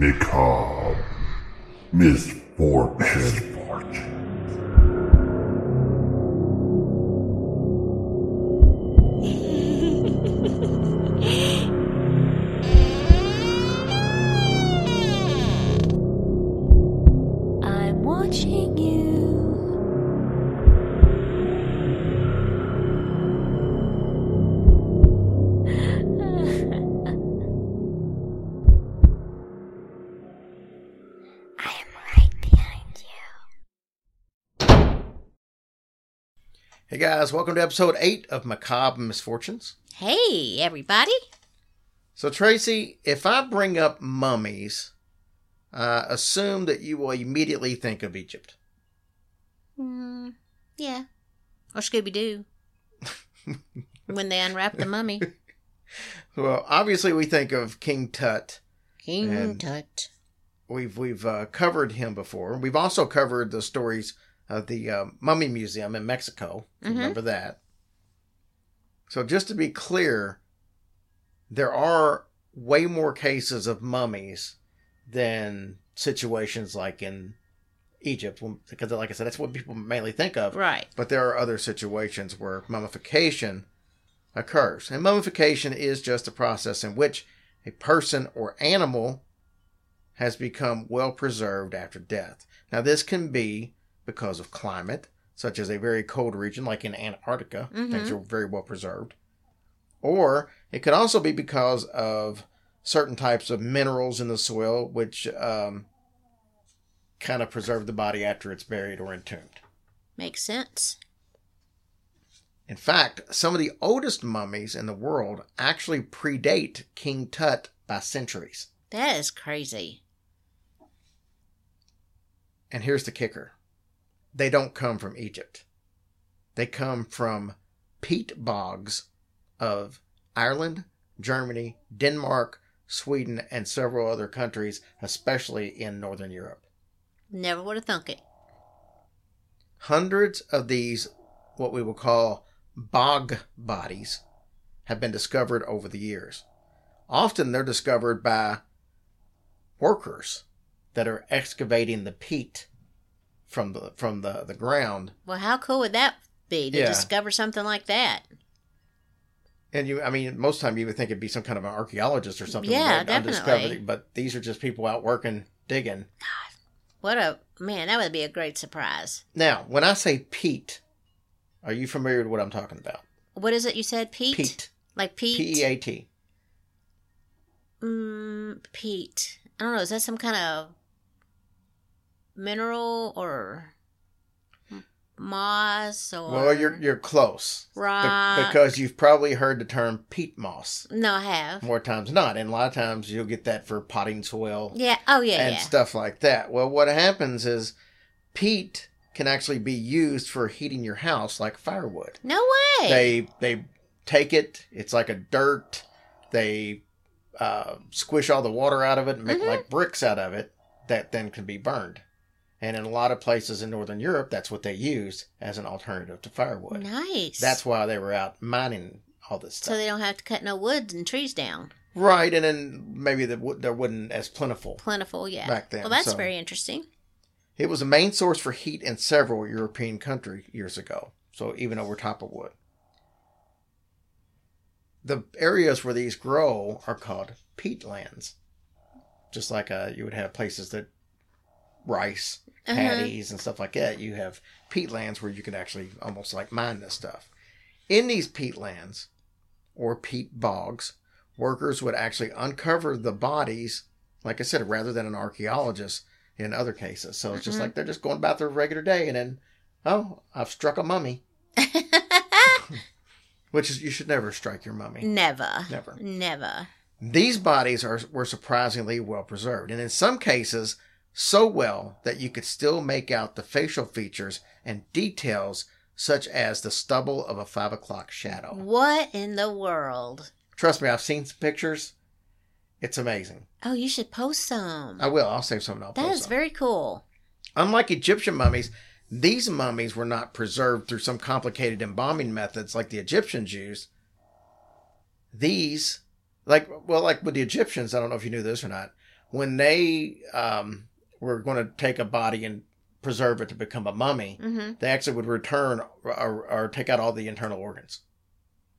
Macabre. Misfortune. Guys, welcome to episode 8 of Macabre Misfortunes. Hey, everybody. So, Tracy, if I bring up mummies, uh, assume that you will immediately think of Egypt. Mm, yeah. Or Scooby Doo. when they unwrap the mummy. Well, obviously, we think of King Tut. King Tut. We've we've uh, covered him before. We've also covered the stories of the uh, Mummy Museum in Mexico. Mhm. Remember that? So, just to be clear, there are way more cases of mummies than situations like in Egypt, because, like I said, that's what people mainly think of. Right. But there are other situations where mummification occurs. And mummification is just a process in which a person or animal has become well preserved after death. Now, this can be because of climate, such as a very cold region like in Antarctica, things are very well preserved. Or it could also be because of certain types of minerals in the soil, which um, kind of preserve the body after it's buried or entombed. Makes sense. In fact, some of the oldest mummies in the world actually predate King Tut by centuries. That is crazy. And here's the kicker they don't come from Egypt, they come from peat bogs of Ireland, Germany, Denmark, Sweden, and several other countries, especially in Northern Europe. Never would have thunk it. Hundreds of these, what we will call bog bodies, have been discovered over the years. Often they're discovered by workers that are excavating the peat from the from the, the ground. Well, how cool would that be to Yeah. discover something like that? And you, I mean, most time you would think it'd be some kind of an archaeologist or something. Yeah, definitely. But these are just people out working, digging. God, What a man, that would be a great surprise. Now, when I say Pete, are you familiar with what I'm talking about? What is it you said? Pete? Peat. Like Pete, P E A T. Mm, peat. I don't know. Is that some kind of mineral or moss or? Well, you're you're close. Be- because you've probably heard the term peat moss No, I have. more times than not, and a lot of times you'll get that for potting soil Yeah. Oh, yeah, and yeah. stuff like that. Well, what happens is peat can actually be used for heating your house like firewood. No way. They they take it. It's like a dirt. They uh, squish all the water out of it and make Mhm. like bricks out of it that then can be burned. And in a lot of places in Northern Europe, that's what they used as an alternative to firewood. nice. That's why they were out mining all this stuff. so they don't have to cut no woods and trees down. right, and then maybe the there wasn't as plentiful. Plentiful, yeah. Back then, Well, that's so- very interesting. It was a main source for heat in several European countries years ago. So even over top of wood. The areas where these grow are called peatlands. Just like uh, you would have places that rice, Uh-huh. paddies, and stuff like that. You have peatlands where you can actually almost like mine this stuff. In these peatlands or peat bogs, workers would actually uncover the bodies, like I said, rather than an archaeologist in other cases. So it's just Mhm. like they're just going about their regular day, and then, oh, I've struck a mummy, which is you should never strike your mummy. Never. Never. Never. These bodies are were surprisingly well preserved, and in some cases, so well that you could still make out the facial features and details, such as the stubble of a five o'clock shadow. What in the world? Trust me, I've seen some pictures. It's amazing. Oh, you should post some. I will. I'll save some. and I'll that is some. very cool. Unlike Egyptian mummies, these mummies were not preserved through some complicated embalming methods like the Egyptians used. These, like, well, like with the Egyptians, I don't know if you knew this or not, when they um, were going to take a body and preserve it to become a mummy, Mm-hmm. they actually would return or, or take out all the internal organs.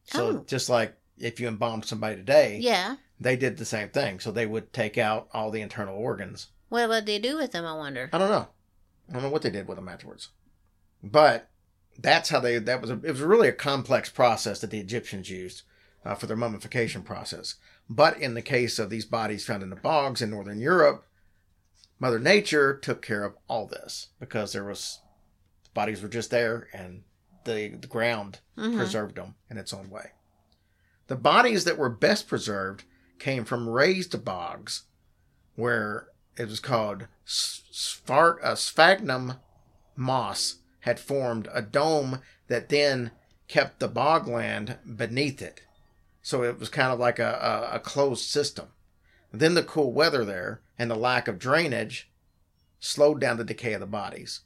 So Oh. just like if you embalmed somebody today, Yeah. they did the same thing. So they would take out all the internal organs. What would they do with them? I wonder. I don't know. I don't know what they did with them afterwards. But that's how they. That was. A, it was really a complex process that the Egyptians used uh, for their mummification process. But in the case of these bodies found in the bogs in northern Europe, Mother Nature took care of all this because there was bodies were just there and the the ground Mhm. preserved them in its own way. The bodies that were best preserved came from raised bogs, where it was called uh, sphagnum moss had formed a dome that then kept the bogland beneath it. So it was kind of like a, a, a closed system. Then the cool weather there and the lack of drainage slowed down the decay of the bodies.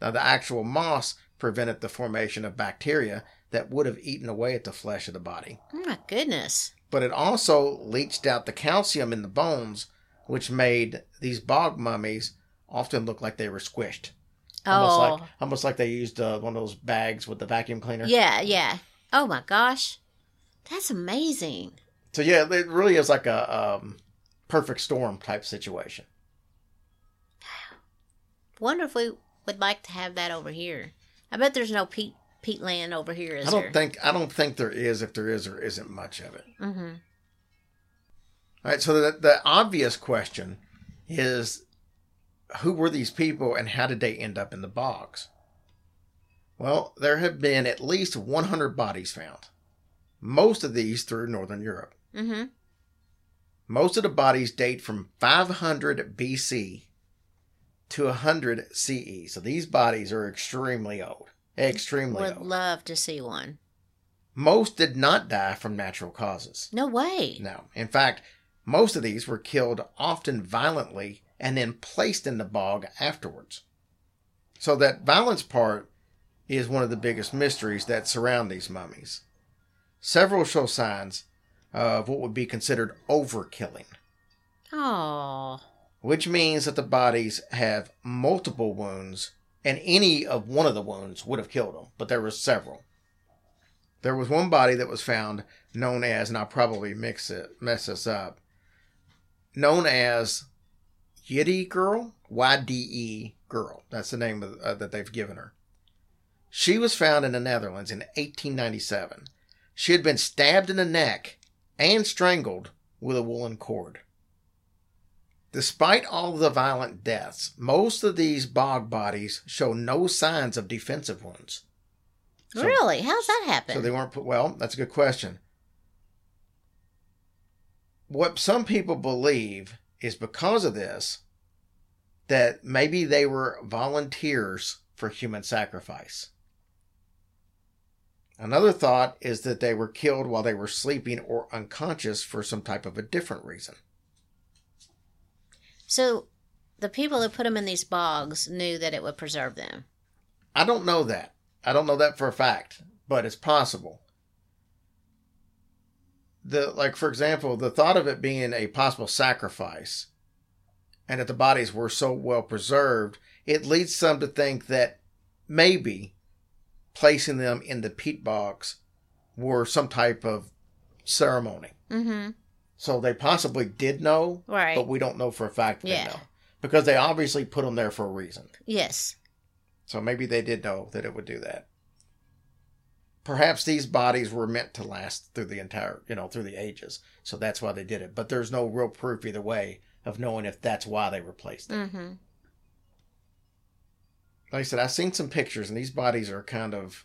Now, the actual moss prevented the formation of bacteria that would have eaten away at the flesh of the body. Oh my goodness. But it also leached out the calcium in the bones, which made these bog mummies often look like they were squished. Almost Oh. like almost like they used uh, one of those bags with the vacuum cleaner. yeah, yeah. Oh my gosh. That's amazing. So yeah, it really is like a um, perfect storm type situation. Wonder if we would like to have that over here. I bet there's no peat peat land over here, is I don't there? think I don't think there is. If there is, there isn't much of it. mm-hmm. All right. So the the obvious question is, who were these people and how did they end up in the bogs? Well, there have been at least 100 bodies found. Most of these through northern Europe. Mm-hmm. Most of the bodies date from 500 BC to 100 CE. So these bodies are extremely old. Extremely old. Would old. love to see one. Most did not die from natural causes. No way. No. In fact, most of these were killed often violently and then placed in the bog afterwards. So that violence part is one of the biggest mysteries that surround these mummies. Several show signs of what would be considered overkilling, Oh. which means that the bodies have multiple wounds and any of one of the wounds would have killed them, but there were several. There was one body that was found known as, and I'll probably mix it, mess this up, known as Yiddy Girl, Y D E Girl. That's the name of, uh, that they've given her. She was found in the Netherlands in 1897. She had been stabbed in the neck and strangled with a woolen cord. Despite all the violent deaths, most of these bog bodies show no signs of defensive wounds. So- really? How's that happen? So they weren't put. Well, that's a good question. What some people believe is because of this, that maybe they were volunteers for human sacrifice. Another thought is that they were killed while they were sleeping or unconscious for some type of a different reason. so the people that put them in these bogs knew that it would preserve them. I don't know that. I don't know that for a fact, but it's possible. The like for example, the thought of it being a possible sacrifice and that the bodies were so well preserved, it leads some to think that maybe placing them in the peat bogs were some type of ceremony. Mm-hmm. So they possibly did know, Right. but we don't know for a fact they Yeah. know. Because they obviously put them there for a reason. yes. So maybe they did know that it would do that. Perhaps these bodies were meant to last through the entire, you know, through the ages. So that's why they did it. But there's no real proof either way of knowing if that's why they replaced them. Mm-hmm. Like I said, I've seen some pictures, and these bodies are kind of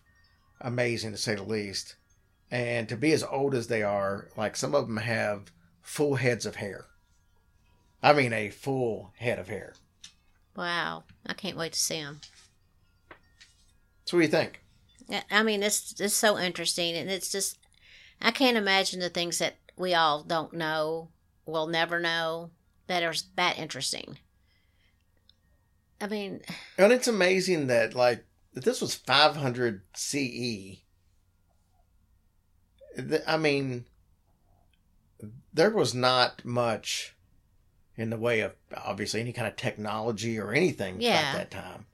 amazing to say the least. And to be as old as they are, like some of them have full heads of hair. I mean, a full head of hair. Wow. I can't wait to see them. So what do you think? I mean, it's it's so interesting, and it's just I can't imagine the things that we all don't know, will never know, that are that interesting. I mean, And it's amazing that like this was 500 CE. I mean, there was not much in the way of obviously any kind of technology or anything Yeah. at that time.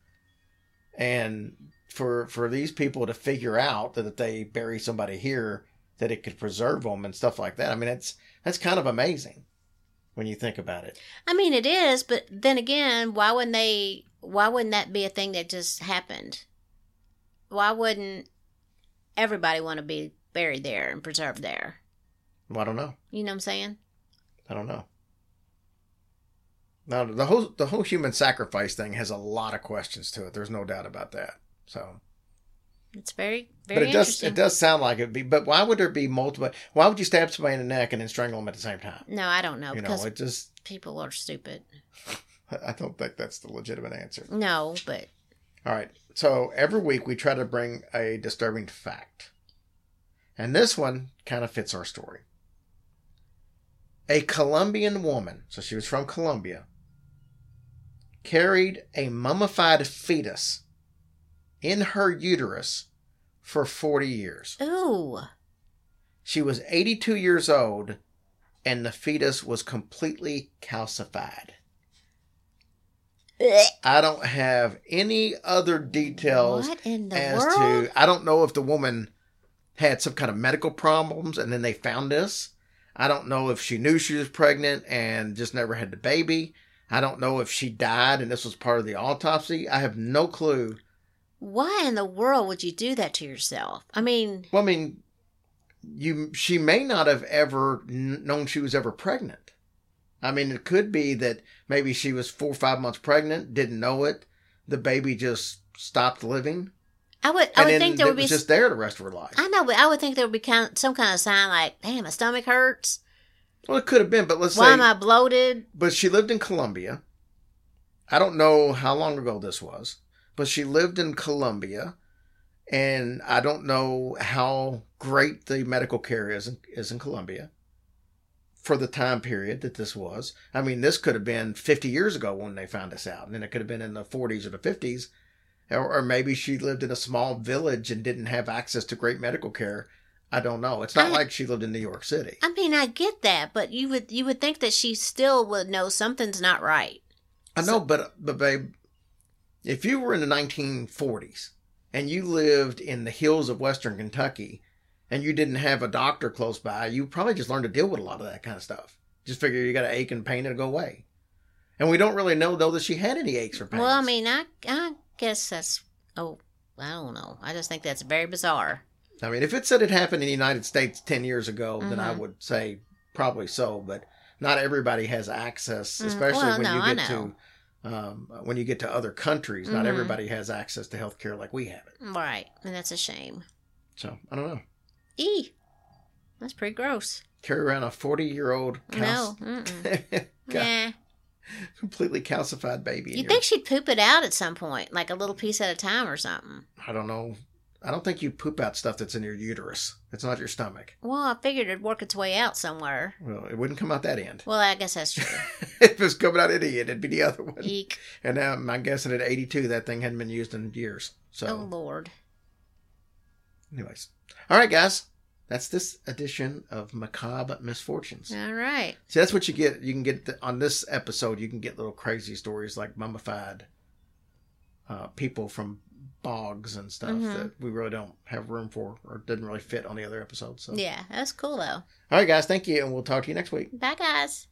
And for for these people to figure out that if they bury somebody here, that it could preserve them and stuff like that. I mean, it's that's kind of amazing when you think about it. I mean, it is, but then again, why wouldn't they? Why wouldn't that be a thing that just happened? Why wouldn't everybody want to be buried there and preserved there? Well, I don't know. You know what I'm saying? I don't know. Now the whole the whole human sacrifice thing has a lot of questions to it. There's no doubt about that. So, It's very, very but it does interesting. it does sound like it'd be. But why would there be multiple? Why would you stab somebody in the neck and then strangle them at the same time? No, I don't know you know, it just. people are stupid. I don't think that's the legitimate answer. No, but All right. So every week we try to bring a disturbing fact. And this one kind of fits our story. A Colombian woman, so she was from Colombia, carried a mummified fetus in her uterus for 40 years. ooh, She was 82 years old and the fetus was completely calcified. I don't have any other details what in the as world? to I don't know if the woman had some kind of medical problems and then they found this. I don't know if she knew she was pregnant and just never had the baby. I don't know if she died and this was part of the autopsy. I have no clue. Why in the world would you do that to yourself? I mean, Well, I mean, you she may not have ever known she was ever pregnant. I mean, it could be that maybe she was four or five months pregnant, didn't know it. The baby just stopped living, I would, I would think there would be. was just there the rest of her life. I know, but I would think there would be kind of, some kind of sign like, "Damn, my stomach hurts. Well, it could have been, but let's Why say am I bloated?" but she lived in Colombia. I don't know how long ago this was, but she lived in Colombia, and I don't know how great the medical care is in, is in Colombia for the time period that this was. I mean, this could have been 50 years ago when they found us out, and then it could have been in the 40s or the 50s, or, or maybe she lived in a small village and didn't have access to great medical care. I don't know. It's not I- like she lived in New York City. I mean, I get that, but you would you would think that she still would know something's not right. I know, but but babe, if you were in the 1940s and you lived in the hills of Western Kentucky and you didn't have a doctor close by, you probably just learned to deal with a lot of that kind of stuff. Just figure you got an ache and pain it'll go away. And we don't really know though that she had any aches or pains. Well, I mean, I I guess that's oh, I don't know. I just think that's very bizarre. I mean, if it said it happened in the United States 10 years ago, then I Mhm. would say probably so, but not everybody has access, Mm, especially well, when no, you get to um, when you get to other countries. Not Mhm. everybody has access to health care like we have it. Right, and that's a shame. So I don't know. E, that's pretty gross. Carry around a 40 year old No, nah. completely calcified baby. You'd your- think she'd poop it out at some point, like a little piece at a time or something. I don't know. I don't think you poop out stuff that's in your uterus. It's not your stomach. Well, I figured it'd work its way out somewhere. Well, it wouldn't come out that end. Well, I guess that's true. if it was coming out any end, it'd be the other one. Eek. And now I'm guessing at 82, that thing hadn't been used in years. So, Oh Lord. anyways. All right, guys. That's this edition of Macabre Misfortunes. All right. See, that's what you get. You can get the, on this episode. You can get little crazy stories like mummified uh, people from bogs and stuff Mhm. that we really don't have room for or didn't really fit on the other episodes. So, Yeah, that's cool though. all right, guys, thank you, and we'll talk to you next week. Bye, guys.